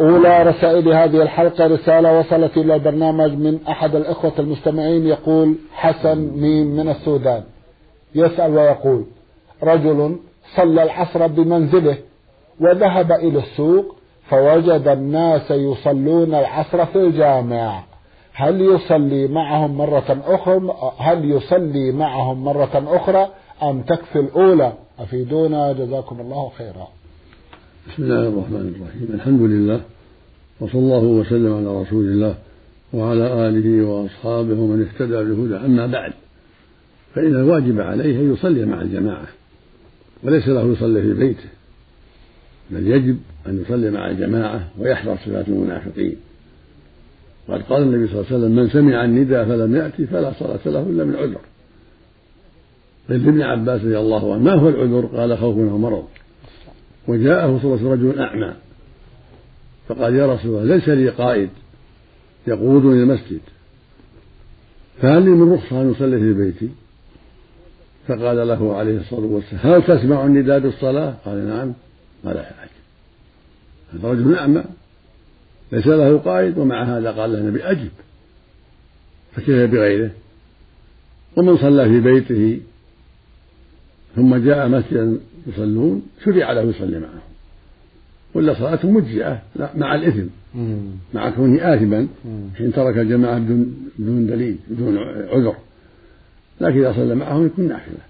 أولى رسائل هذه الحلقة رسالة وصلت إلى البرنامج من أحد الإخوة المستمعين يقول حسن ميم من السودان. يسأل ويقول رجل صلى العصر بمنزله وذهب إلى السوق فوجد الناس يصلون العصر في الجامع. هل يصلي معهم مرة أخرى؟ هل يصلي معهم مرة أخرى أم تكفي الأولى؟ أفيدونا جزاكم الله خيرا. بسم الله الرحمن الرحيم. الحمد لله وصلى الله وسلم على رسول الله وعلى آله وأصحابه ومن اهتدى بهدى أما بعد فإن الواجب عليه أن يصلي مع الجماعة وليس له يصلي في بيته بل يجب أن يصلي مع الجماعة ويحذر صفات المنافقين. وقد قال النبي صلى الله عليه وسلم من سمع النداء فلم يأتي فلا صلاة له إلا من عذر. قيل ابن عباس رضي الله عنه ما هو العذر؟ قال خوف أو مرض وجاءه صلى الله عليه وسلم رجل أعمى. فقال يا رسول الله ليس لي قائد يقودني المسجد. فهل لي من رخصة أن أصلي في بيتي؟ فقال له عليه الصلاة والسلام هل تسمع النداء بالصلاة؟ قال نعم. قال حاج هذا رجل أعمى. ليس له قائد ومع هذا قال له النبي أجب. فكيف بغيره؟ ومن صلى في بيته ثم جاء مسجدا يصلون شرع له يصلي معهم. ولا صلاته مجزئة مع الإثم. مع كونه آثما. حين ترك الجماعة بدون بدون دليل بدون عذر. لكن إذا صلى معهم يكون نافلة.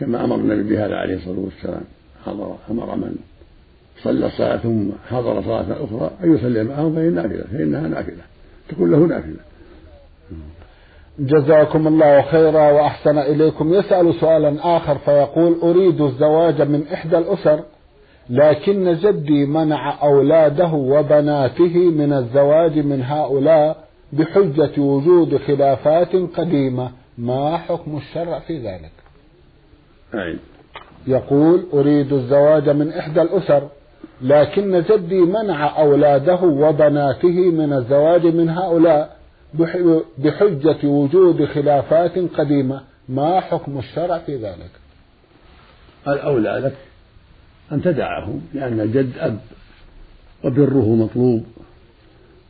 كما أمر النبي بهذا عليه الصلاة والسلام. حضر أمر من صلى الصلاة ثم حضر صلاة أخرى أن يصلي معهم فهي نافلة فإنها نافلة. تكون له نافلة. جزاكم الله خيرا وأحسن إليكم. يسأل سؤالا آخر فيقول أريد الزواج من إحدى الأسر لكن جدي منع أولاده وبناته من الزواج من هؤلاء بحجة وجود خلافات قديمة. ما حكم الشرع في ذلك؟ أعين. يقول أريد الزواج من إحدى الأسر لكن جدي منع أولاده وبناته من الزواج من هؤلاء بحجة وجود خلافات قديمة. ما حكم الشرع في ذلك؟ الأولى لك أن تدعهم لأن الجد أب وبره مطلوب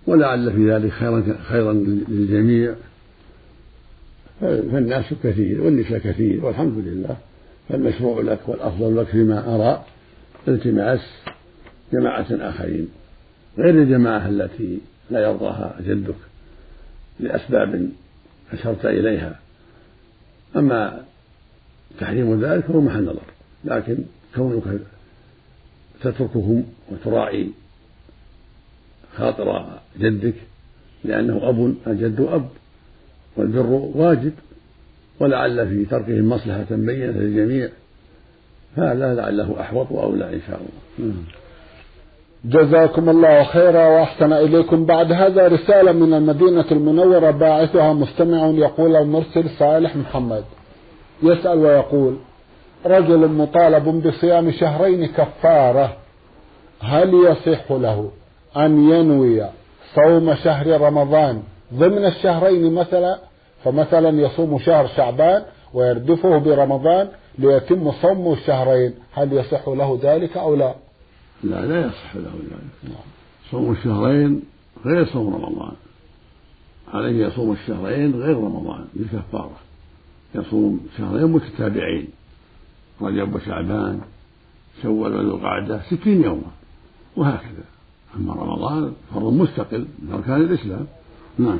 ولعل في ذلك خيرا خيرا للجميع. فالناس كثير والنساء كثير والحمد لله. فالمشروع لك والأفضل لك فيما أرى التماس جماعة آخرين غير الجماعة التي لا يرضاها جدك. لأسباب أشرت إليها. أما تحريم ذلك فهو محل نظر لكن كونك تتركهم وتراعي خاطر جدك لأنه أب الجد أب والبر واجب ولعل في تركهم مصلحة بينة للجميع فهذا لعله أحوط وأولى إن شاء الله. جزاكم الله خيرا وأحسن إليكم. بعد هذا رسالة من المدينة المنورة باعثها مستمع يقول المرسل صالح محمد. يسأل ويقول رجل مطالب بصيام شهرين كفارة هل يصح له أن ينوي صوم شهر رمضان ضمن الشهرين مثلا؟ فمثلا يصوم شهر شعبان ويردفه برمضان ليتم صوم الشهرين هل يصح له ذلك أو لا؟ لا لا يصح له ذلك. صوم الشهرين غير صوم رمضان. عليه يصوم الشهرين غير رمضان بالكفارة يصوم شهرين متتابعين. رجب وشعبان شوال وذو القعدة ستين يوما. وهكذا. أما رمضان فرض مستقل من أركان الإسلام. نعم.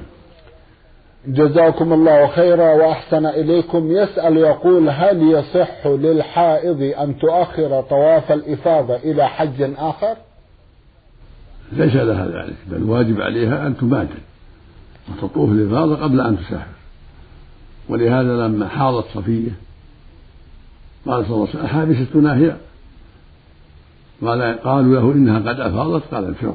جزاكم الله خيرا وأحسن إليكم. يسأل يقول هل يصح للحائض أن تؤخر طواف الإفاضة إلى حج آخر؟ ليس لها ذلك بل واجب عليها أن تبادر وتطوف الإفاضة قبل أن تسافر. ولهذا لما حاضت صفية قال صلى الله عليه وسلم أحابستنا هي قال قالوا له إنها قد أفاضت قال الفر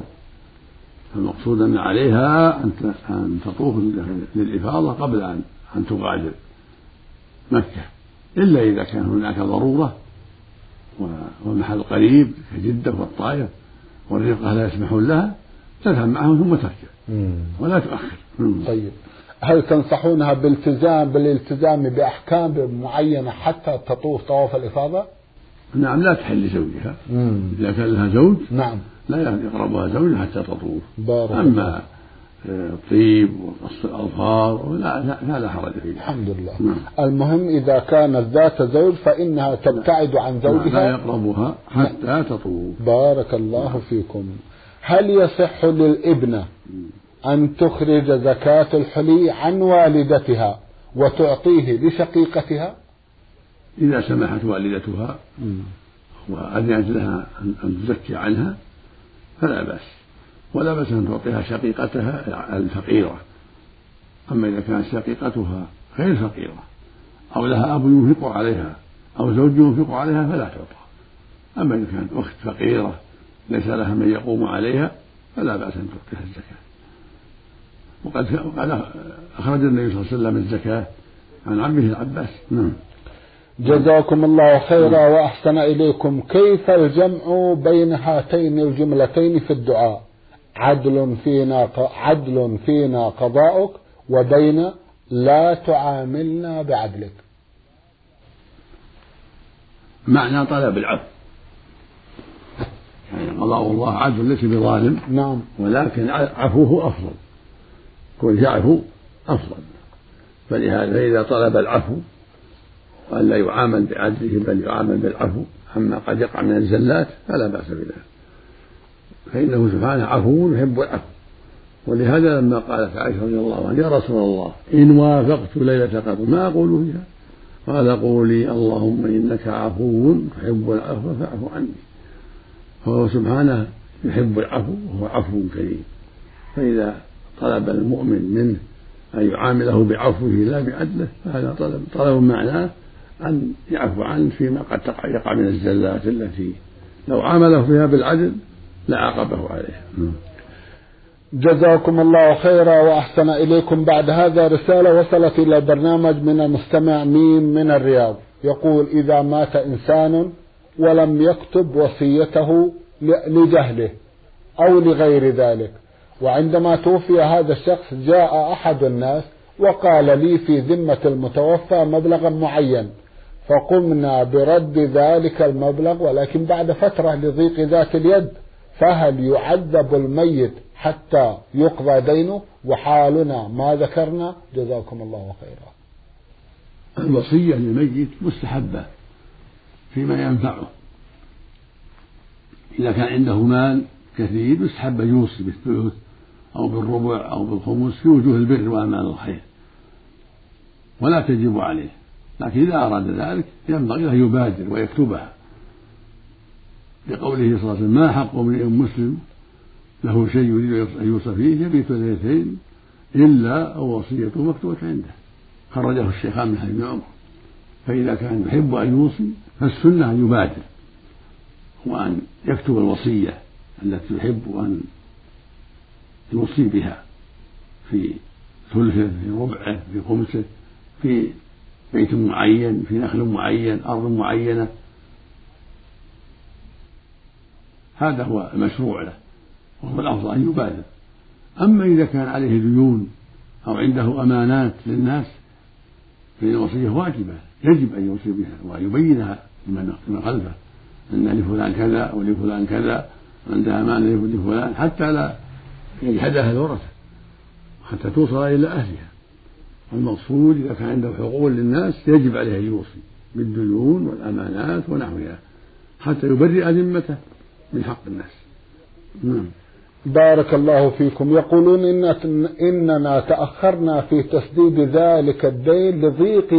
المقصود أن عليها أن تطوف للإفاضة قبل أن أن تغادر مكة. إلا إذا كان هناك ضرورة والمحل قريب كجدة والطائف والرفقة لا يسمحون لها تذهب معهم ثم ترجع. ولا تؤخر. طيب. هل تنصحونها بالتزام بالالتزام بأحكام معينة حتى تطوف طواف الإفاضة؟ نعم لا تحل لزوجها. إذا كان لها زوج نعم. لا يقربها زوج حتى تطوف. بارك أما الطيب وقص الأظفار لا لا, لا حرج فيه. الحمد لله. نعم. المهم إذا كانت ذات زوج فإنها تبتعد عن زوجها. لا يقربها حتى تطوف. بارك الله نعم. فيكم. هل يصح للإبنة أن تخرج زكاة الحلي عن والدتها وتعطيه لشقيقتها؟ إذا سمحت والدتها وأذنت لها أن تزكي عنها فلا بأس. ولا بأس أن تعطيها شقيقتها الفقيرة. أما إذا كانت شقيقتها غير فقيرة أو لها أب ينفق عليها أو زوج ينفق عليها فلا تعطى. أما إذا كانت أخت فقيرة ليس لها من يقوم عليها فلا بأس أن تعطيها الزكاة. وقد أخرج النبي صلى الله عليه وسلم الزكاة عن عمه العباس. نعم. جزاكم الله خيرا وأحسن إليكم. كيف الجمع بين هاتين الجملتين في الدعاء؟ عدل فينا عدل فينا قضاؤك وبين لا تعاملنا بعدلك. معنى طلب العفو يعني قضاء الله عدل ليس بظالم. نعم. ولكن عفوه أفضل. كون يعفو أفضل. فلهذا فإذا طلب العفو وأن لا يعامل بعدله بل يعامل بالعفو. عما قد يقع من الزلات فلا بأس بذلك. فإنه سبحانه عفو يحب العفو. ولهذا لما قالت عائشة رضي الله عنها يا رسول الله إن وافقت ليلة قدر ما أقول فيها؟ قال قولي اللهم إنك عفو تحب العفو فاعف عني. فهو سبحانه يحب العفو وهو عفو كريم. فإذا طلب المؤمن منه أن يعامله بعفوه لا بعدله فهذا طلب طلب معناه أن يعفو عنه فيما قد تقع يقع من الزلات التي لو عامله فيها بالعدل لعاقبه عليها. جزاكم الله خيرا وأحسن إليكم بعد هذا رسالة وصلت إلى البرنامج من المستمع ميم من الرياض. يقول إذا مات إنسان ولم يكتب وصيته لجهله أو لغير ذلك. وعندما توفي هذا الشخص جاء أحد الناس وقال لي في ذمة المتوفى مبلغا معين. فقمنا برد ذلك المبلغ ولكن بعد فترة لضيق ذات اليد فهل يعذب الميت حتى يقضى دينه؟ وحالنا ما ذكرنا. جزاكم الله خيرا. الوصية للميت مستحبة فيما ينفعه. إذا كان عنده مال كثير يستحب أن يوصي بالثلث أو بالربع أو بالخمس في وجوه البر وأعمال الخير. ولا تجب عليه. لكن إذا أراد ذلك ينبغي أن يبادر ويكتبها. لقوله صلى الله عليه وسلم ما حق امرئ مسلم له شيء يريد أن يوصى فيه يبيت ليلتين إلا أو وصيته مكتوبة عنده. خرجه الشيخان من حديث عمر. فإذا كان يحب أن يوصي فالسنة أن يبادر وأن يكتب الوصية التي يحب أن يوصي بها في ثلثه في ربعه في خمسه في بيت معين في نخل معين أرض معينة. هذا هو المشروع له وهو الأفضل أن يبادر. أما إذا كان عليه ديون أو عنده أمانات للناس فإن الوصية واجبة يجب أن يوصي بها وأن يبينها لمن خلفه أن لفلان كذا أو لفلان كذا عنده أمانة لفلان حتى لا يجحدها الورثة حتى توصل إلى أهلها. المقصود إذا كان عنده حقوق للناس يجب عليه أن يوصي بالديون والأمانات ونحوها حتى يبرئ ذمته من حق الناس. نعم. بارك الله فيكم. يقولون إن إننا تأخرنا في تسديد ذلك الدين لضيق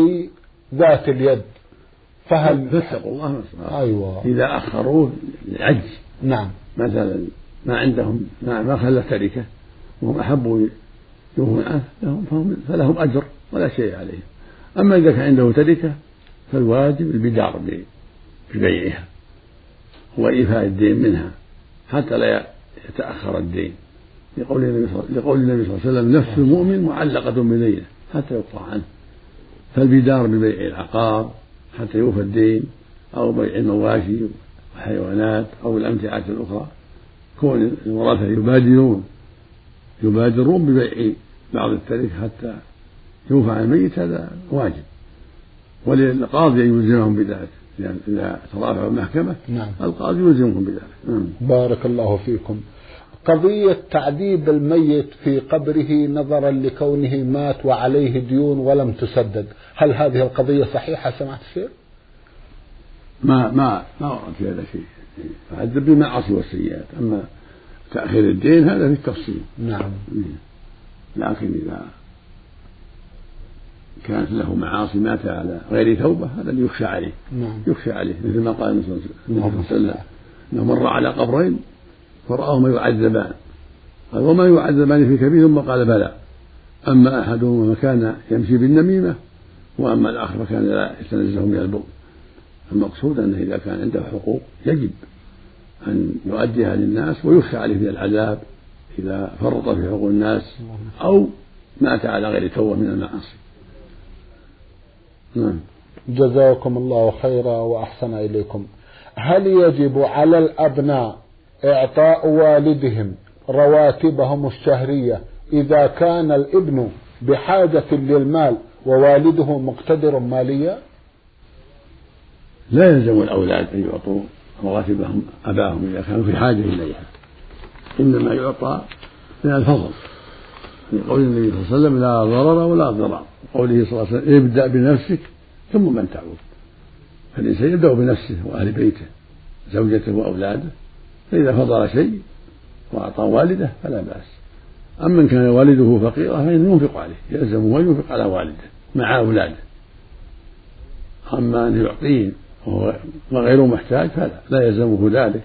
ذات اليد. فهل فاتقوا الله أيوة. إذا أخروه لعجز نعم. مثلا ما عندهم ما, ما خلى تركة. وهم أحبوا يوفون عنه فلهم أجر ولا شيء عليهم. أما إذا كان عنده تركة فالواجب البدار ببيعها وإيفاء الدين منها حتى لا يتأخر الدين. لقول النبي صلى الله عليه وسلم نفس المؤمن معلقة بدينه حتى يقطع عنه. فالبدار ببيع العقار حتى يوفى الدين أو بيع المواشي والحيوانات أو الأمتعة الأخرى. كون الورثة يبادرون يبادرون ببيع بعض الترك حتى يوفى عن الميت هذا واجب وللقاضي أن يلزمهم بذلك إذا ترافعوا المحكمة نعم. القاضي يلزمهم بذلك نعم. بارك الله فيكم قضية تعذيب الميت في قبره نظرا لكونه مات وعليه ديون ولم تسدد هل هذه القضية صحيحة سمعت الشيخ؟ ما ما ما ورد في هذا شيء فعذب بالمعاصي والسيئات أما تأخير الدين هذا في التفصيل. نعم. لكن إذا كانت له معاصي مات على غير توبة هذا اللي يخشى عليه. نعم. يخشى عليه مثل ما قال النبي صلى الله عليه وسلم. أنه مر على قبرين فرآهما يعذبان. قال وما يعذبان في كبير؟ ثم قال بلى. أما أحدهما فكان يمشي بالنميمة وأما الآخر فكان لا يتنزه من البغض. المقصود أنه إذا كان عنده حقوق يجب أن يؤديها للناس ويخشى عليه من العذاب إذا فرط في حقوق الناس أو مات على غير توبة من المعاصي. نعم. جزاكم الله خيرا وأحسن إليكم. هل يجب على الأبناء إعطاء والدهم رواتبهم الشهرية إذا كان الابن بحاجة للمال ووالده مقتدر ماليا؟ لا يلزم الأولاد أن يعطوا رواتبهم أباهم إذا كانوا في حاجة إليها. إنما يعطى من الفضل. في قول النبي صلى الله عليه وسلم لا ضرر ولا ضرر قوله صلى الله عليه وسلم ابدأ بنفسك ثم من تعود. فالإنسان يبدأ بنفسه وأهل بيته زوجته وأولاده. فإذا فضل شيء وأعطى والده فلا بأس. أما إن كان والده فقيرا فإنه ينفق عليه يلزمه أن ينفق على والده مع أولاده. أما أن يعطيه وهو غير محتاج فلا لا يلزمه ذلك.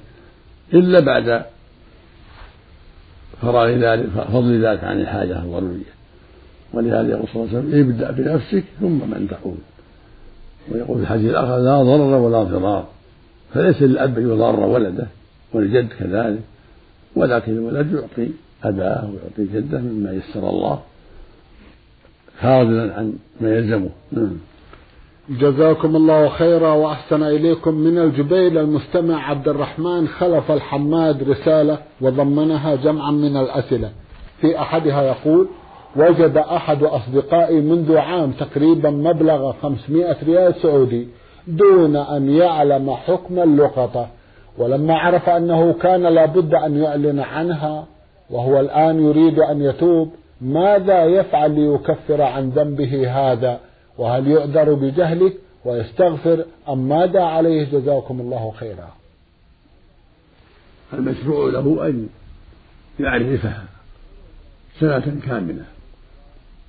إلا بعد فراغ ذلك فضل ذلك عن الحاجة الضرورية. ولهذا يقول صلى الله عليه وسلم ابدأ بنفسك ثم من تعود ويقول في الحديث الآخر لا ضرر ولا ضرار. فليس للأب أن يضار ولده والجد كذلك ولكن الولد يعطي أباه ويعطي جده مما يسر الله فاضلا عن ما يلزمه. نعم. جزاكم الله خيرا وأحسن إليكم من الجبيل المستمع عبد الرحمن خلف الحماد رسالة وضمنها جمعا من الأسئلة. في أحدها يقول وجد أحد أصدقائي منذ عام تقريبا مبلغ 500 ريال سعودي دون أن يعلم حكم اللقطة ولما عرف أنه كان لابد أن يعلن عنها وهو الآن يريد أن يتوب ماذا يفعل ليكفر عن ذنبه هذا؟ وهل يعذر بجهله ويستغفر أم ماذا عليه جزاكم الله خيرا؟ المشروع له أن يعرفها سنة كاملة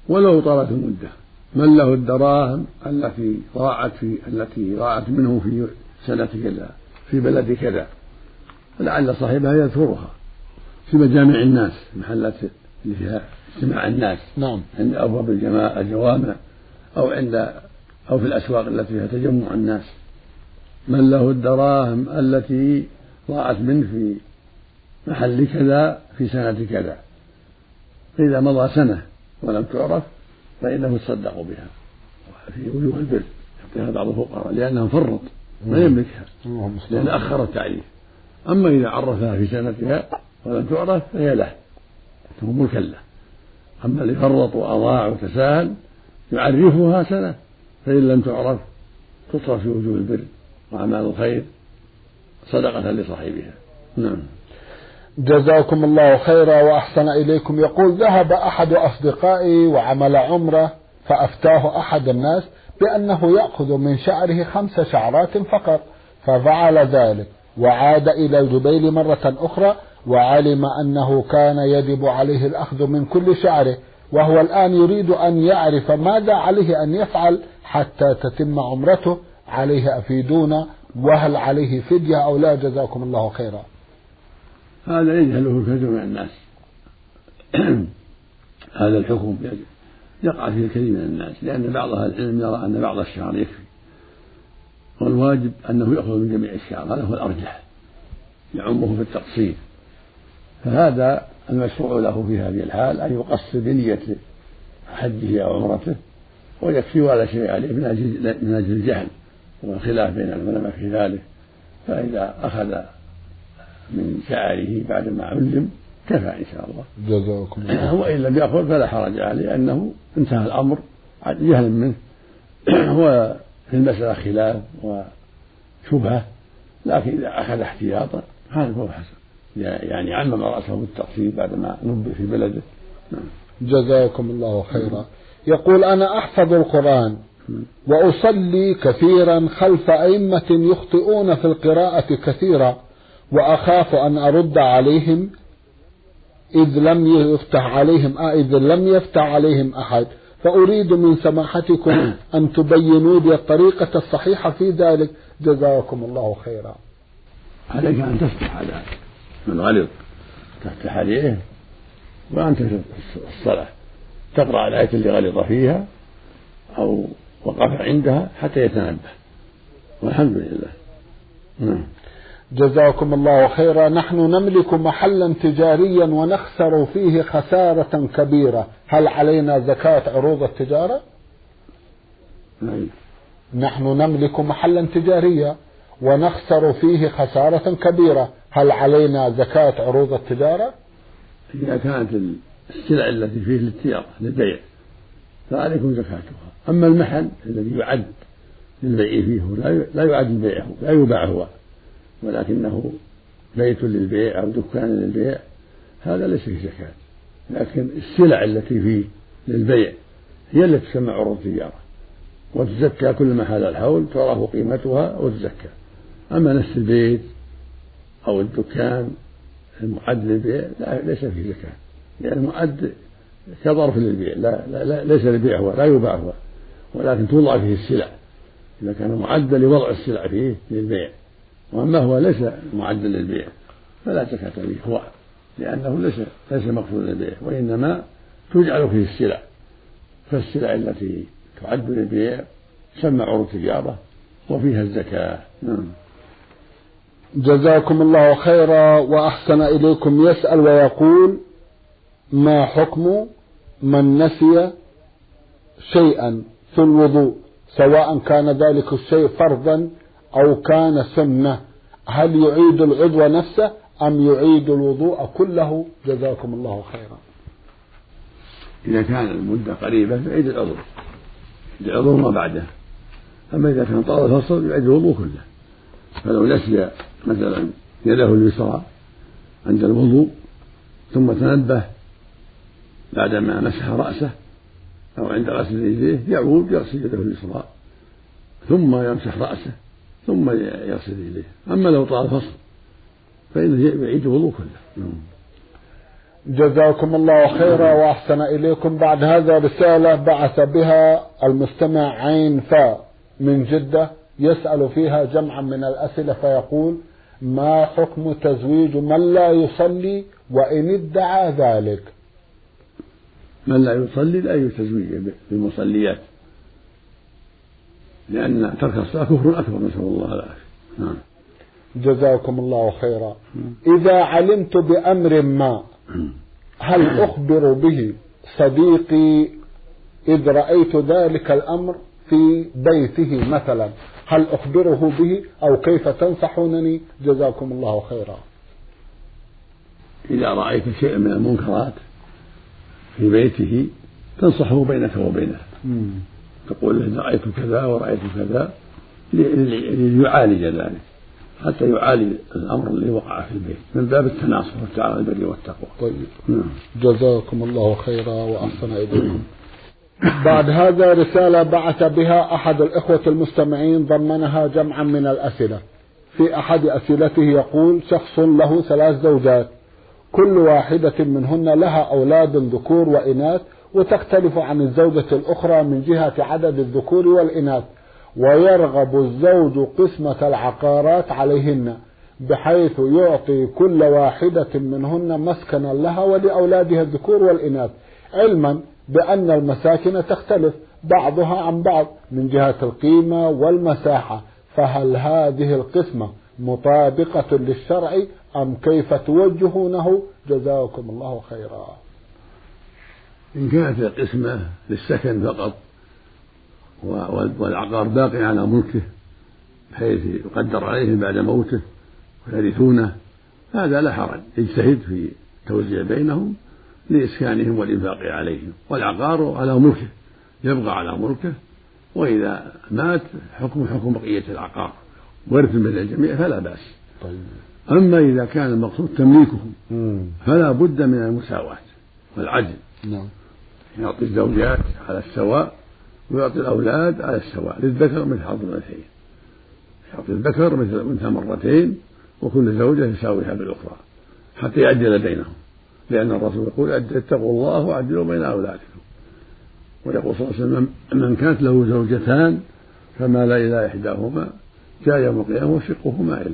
ولو طالت المدة. من له الدراهم التي ضاعت في التي ضاعت منه في سنة كذا في بلد كذا لعل صاحبها يذكرها في مجامع الناس محلات اللي فيها اجتماع الناس. نعم. عند أبواب الجوامع أو عند أو في الأسواق التي فيها تجمع الناس. من له الدراهم التي ضاعت منه في محل كذا في سنة كذا. فإذا مضى سنة ولم تعرف فإنه يتصدق بها. في وجوه البر يعطيها بعض الفقراء لأنه فرط ما يملكها لأن أخر التعريف أما إذا عرفها في سنتها ولم تعرف فهي له هو ملكا له. أما اللي فرط وأضاع وتساهل يعرفها سنة فإن لم تعرف تصرف في وجوه البر وأعمال الخير صدقة لصاحبها. نعم. جزاكم الله خيرا وأحسن إليكم. يقول ذهب أحد أصدقائي وعمل عمرة فأفتاه أحد الناس بأنه يأخذ من شعره خمس شعرات فقط ففعل ذلك وعاد إلى الجبيل مرة أخرى وعلم أنه كان يجب عليه الأخذ من كل شعره وهو الآن يريد أن يعرف ماذا عليه أن يفعل حتى تتم عمرته. عليه أفيدونا وهل عليه فدية أو لا؟ جزاكم الله خيرا. هذا يجهله الكثير من الناس. هذا الحكم يقع فيه الكثير من الناس لأن بعض أهل العلم يرى أن بعض الشعر يكفي والواجب أنه يأخذ من جميع الشعر هذا هو الأرجح يعمه في التقصير. فهذا المشروع له في هذه الحال أن يقصر بنية حجه أو عمرته ويكفي ولا شيء عليه من أجل من أجل الجهل والخلاف بين العلماء في ذلك. فإذا أخذ من شعره بعدما علم كفى إن شاء الله. جزاكم الله. وإن لم يأخذ فلا حرج عليه لأنه انتهى الأمر جهلا منه. هو في المسألة خلاف وشبهة لكن إذا أخذ احتياطا هذا هو حسن يعني عمم رأسه بالتقصير بعدما نبه في بلده. نعم. جزاكم الله خيرا. يقول أنا أحفظ القرآن وأصلي كثيرا خلف أئمة يخطئون في القراءة كثيرا وأخاف أن أرد عليهم إذ لم يفتح عليهم آه إذ لم يفتح عليهم أحد. فأريد من سماحتكم أن تبينوا لي الطريقة الصحيحة في ذلك. جزاكم الله خيرا. عليك أن تفتح على من غلط تفتح عليه وأنت في الصلاة. تقرأ الآية اللي غلط فيها أو وقف عندها حتى يتنبه. والحمد لله. نعم. جزاكم الله خيرا. نحن نملك محلا تجاريا ونخسر فيه خسارة كبيرة. هل علينا زكاة عروض التجارة؟ نعم. نحن نملك محلا تجاريا ونخسر فيه خسارة كبيرة. هل علينا زكاة عروض التجارة؟ إذا كانت السلع التي فيه للتجارة للبيع. فعليكم زكاتها. أما المحل الذي يعد للبيع فيه لا يعد بيعه لا يباع هو ولكنه بيت للبيع أو دكان للبيع هذا ليس فيه زكاة. لكن السلع التي فيه للبيع هي التي تسمى عروض التجارة. وتزكى كل ما حال الحول تعرف قيمتها وتزكى. أما نفس البيت أو الدكان المعد للبيع لا ليس فيه زكاة. لأن المعد كظرف للبيع لا, لا, لا ليس للبيع هو لا يباع هو ولكن توضع فيه السلع. إذا كان معدا لوضع السلع فيه للبيع. وأما هو ليس معدا للبيع فلا زكاة فيه هو لأنه ليس ليس مقصودا للبيع وإنما تجعل فيه السلع. فالسلع التي تعد للبيع تسمى عروض تجارة وفيها الزكاة. نعم. جزاكم الله خيرا وأحسن إليكم. يسأل ويقول ما حكم من نسي شيئا في الوضوء سواء كان ذلك الشيء فرضا أو كان سنة. هل يعيد العضو نفسه أم يعيد الوضوء كله؟ جزاكم الله خيرا. إذا كان المدة قريبة فيعيد العضو. العضو ما بعده. أما إذا كان طال الفصل يعيد الوضوء كله. فلو نسي مثلا يده اليسرى عند الوضوء ثم تنبه بعدما مسح رأسه أو عند غسل رجليه يعود يغسل يده اليسرى ثم يمسح رأسه ثم يغسل رجليه أما لو طال الفصل فإنه يعيد الوضوء كله. جزاكم الله خيرا وأحسن إليكم. بعد هذا رسالة بعث بها المستمع عين فاء من جدة يسأل فيها جمعا من الأسئلة فيقول ما حكم تزويج من لا يصلي وإن ادعى ذلك؟ من لا يصلي لا يتزوج بالمصليات. لأن ترك الصلاة كفر أكبر نسأل الله العافية. نعم. جزاكم الله خيرا. إذا علمت بأمر ما هل أخبر به صديقي إذ رأيت ذلك الأمر؟ في بيته مثلا. هل أخبره به أو كيف تنصحونني؟ جزاكم الله خيرا. إذا رأيت شيئا من المنكرات في بيته تنصحه بينك وبينه. تقول له رأيت كذا ورأيت كذا ليعالج ذلك. حتى يعالج الأمر اللي وقع في البيت من باب التناصح والتعاون البر والتقوى. طيب. نعم. جزاكم الله خيرا وأحسن إليكم. بعد هذا رسالة بعث بها أحد الإخوة المستمعين ضمنها جمعا من الأسئلة. في أحد أسئلته يقول شخص له ثلاث زوجات. كل واحدة منهن لها أولاد ذكور وإناث وتختلف عن الزوجة الأخرى من جهة عدد الذكور والإناث. ويرغب الزوج قسمة العقارات عليهن بحيث يعطي كل واحدة منهن مسكنا لها ولأولادها الذكور والإناث. علما بأن المساكن تختلف بعضها عن بعض من جهة القيمة والمساحة. فهل هذه القسمة مطابقة للشرع أم كيف توجهونه؟ جزاكم الله خيرا. إن كانت القسمة للسكن فقط والعقار باقي على ملكه بحيث يقدر عليهم بعد موته ويرثونه هذا لا حرج. يجتهد في توزيع بينهم لإسكانهم والإنفاق عليهم. والعقار على ملكه يبقى على ملكه وإذا مات حكم حكم بقية العقار. ورث من الجميع فلا بأس. طيب. أما إذا كان المقصود تمليكهم فلا بد من المساواة والعدل. نعم. يعطي الزوجات على السواء ويعطي الأولاد على السواء. للذكر مثل حظ الأنثيين. يعطي الذكر مثل الأنثى مرتين وكل زوجة يساويها بالأخرى حتى يعدل بينهم. لأن الرسول يقول اتقوا الله وعدلوا بين أولادكم. ويقول صلى الله عليه وسلم من كانت له زوجتان فمال إلى إحداهما جاء يوم القيامة وشقه مائل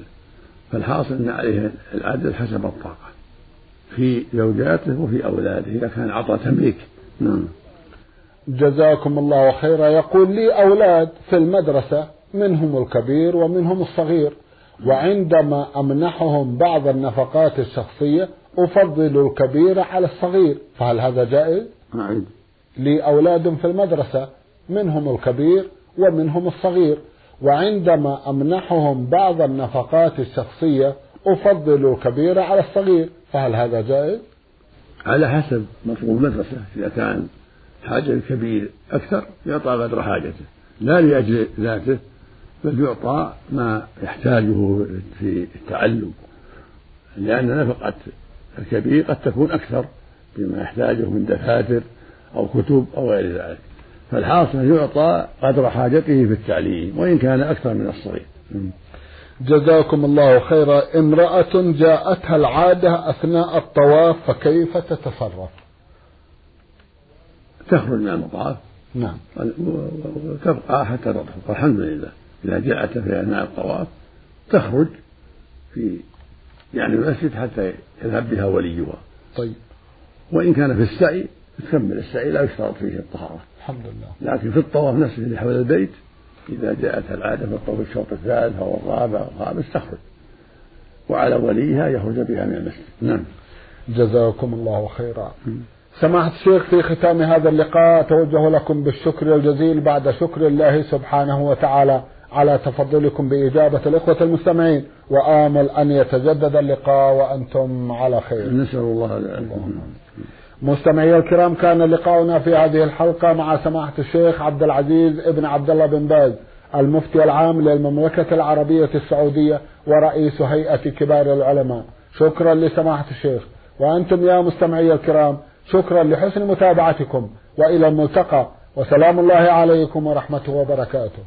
فالحاصل أن عليه العدل حسب الطاقة. في زوجاته وفي أولاده إذا كان عطى تمليك. نعم. جزاكم الله خيرا. يقول لي أولاد في المدرسة منهم الكبير ومنهم الصغير وعندما أمنحهم بعض النفقات الشخصية أفضل الكبير على الصغير. فهل هذا جائز؟ أعيد لي أولاد في المدرسة منهم الكبير ومنهم الصغير. وعندما أمنحهم بعض النفقات الشخصية أفضل الكبير على الصغير. فهل هذا جائز؟ على حسب مطلوب المدرسة. إذا كان حاجة الكبير أكثر يعطى قدر حاجته. لا لأجل ذاته بل يعطى ما يحتاجه في التعلم. لأن نفقة الكبير قد تكون أكثر بما يحتاجه من دفاتر أو كتب أو غير ذلك. فالحاصل يعطى قدر حاجته في التعليم وإن كان أكثر من الصغير. جزاكم الله خيرا. امرأة جاءتها العادة أثناء الطواف فكيف تتصرف؟ تخرج من المطاف. نعم. وتبقى حتى تطهر. الحمد لله. إذا جاءت في أثناء الطواف تخرج في يعني المسجد حتى يذهب بها وليها. طيب. وإن كان في السعي تكمل السعي لا يشترط فيه الطهارة. الحمد لله. لكن في الطواف نفسه اللي حول البيت إذا جاءت العادة في الطواف الشوط الثالث أو الرابع أو الخامس تخرج. وعلى وليها يخرج بها من المسجد. نعم. جزاكم الله خيرا. سماحة الشيخ في ختام هذا اللقاء أتوجه لكم بالشكر الجزيل بعد شكر الله سبحانه وتعالى على تفضلكم بإجابة الإخوة المستمعين. وآمل أن يتجدد اللقاء وأنتم على خير. نسأل الله اللهم مستمعي الكرام كان لقاؤنا في هذه الحلقة مع سماحة الشيخ عبد العزيز ابن عبد الله بن باز المفتي العام للمملكة العربية السعودية ورئيس هيئة كبار العلماء. شكرا لسماحة الشيخ. وأنتم يا مستمعي الكرام شكرا لحسن متابعتكم. وإلى الملتقى. وسلام الله عليكم ورحمته وبركاته.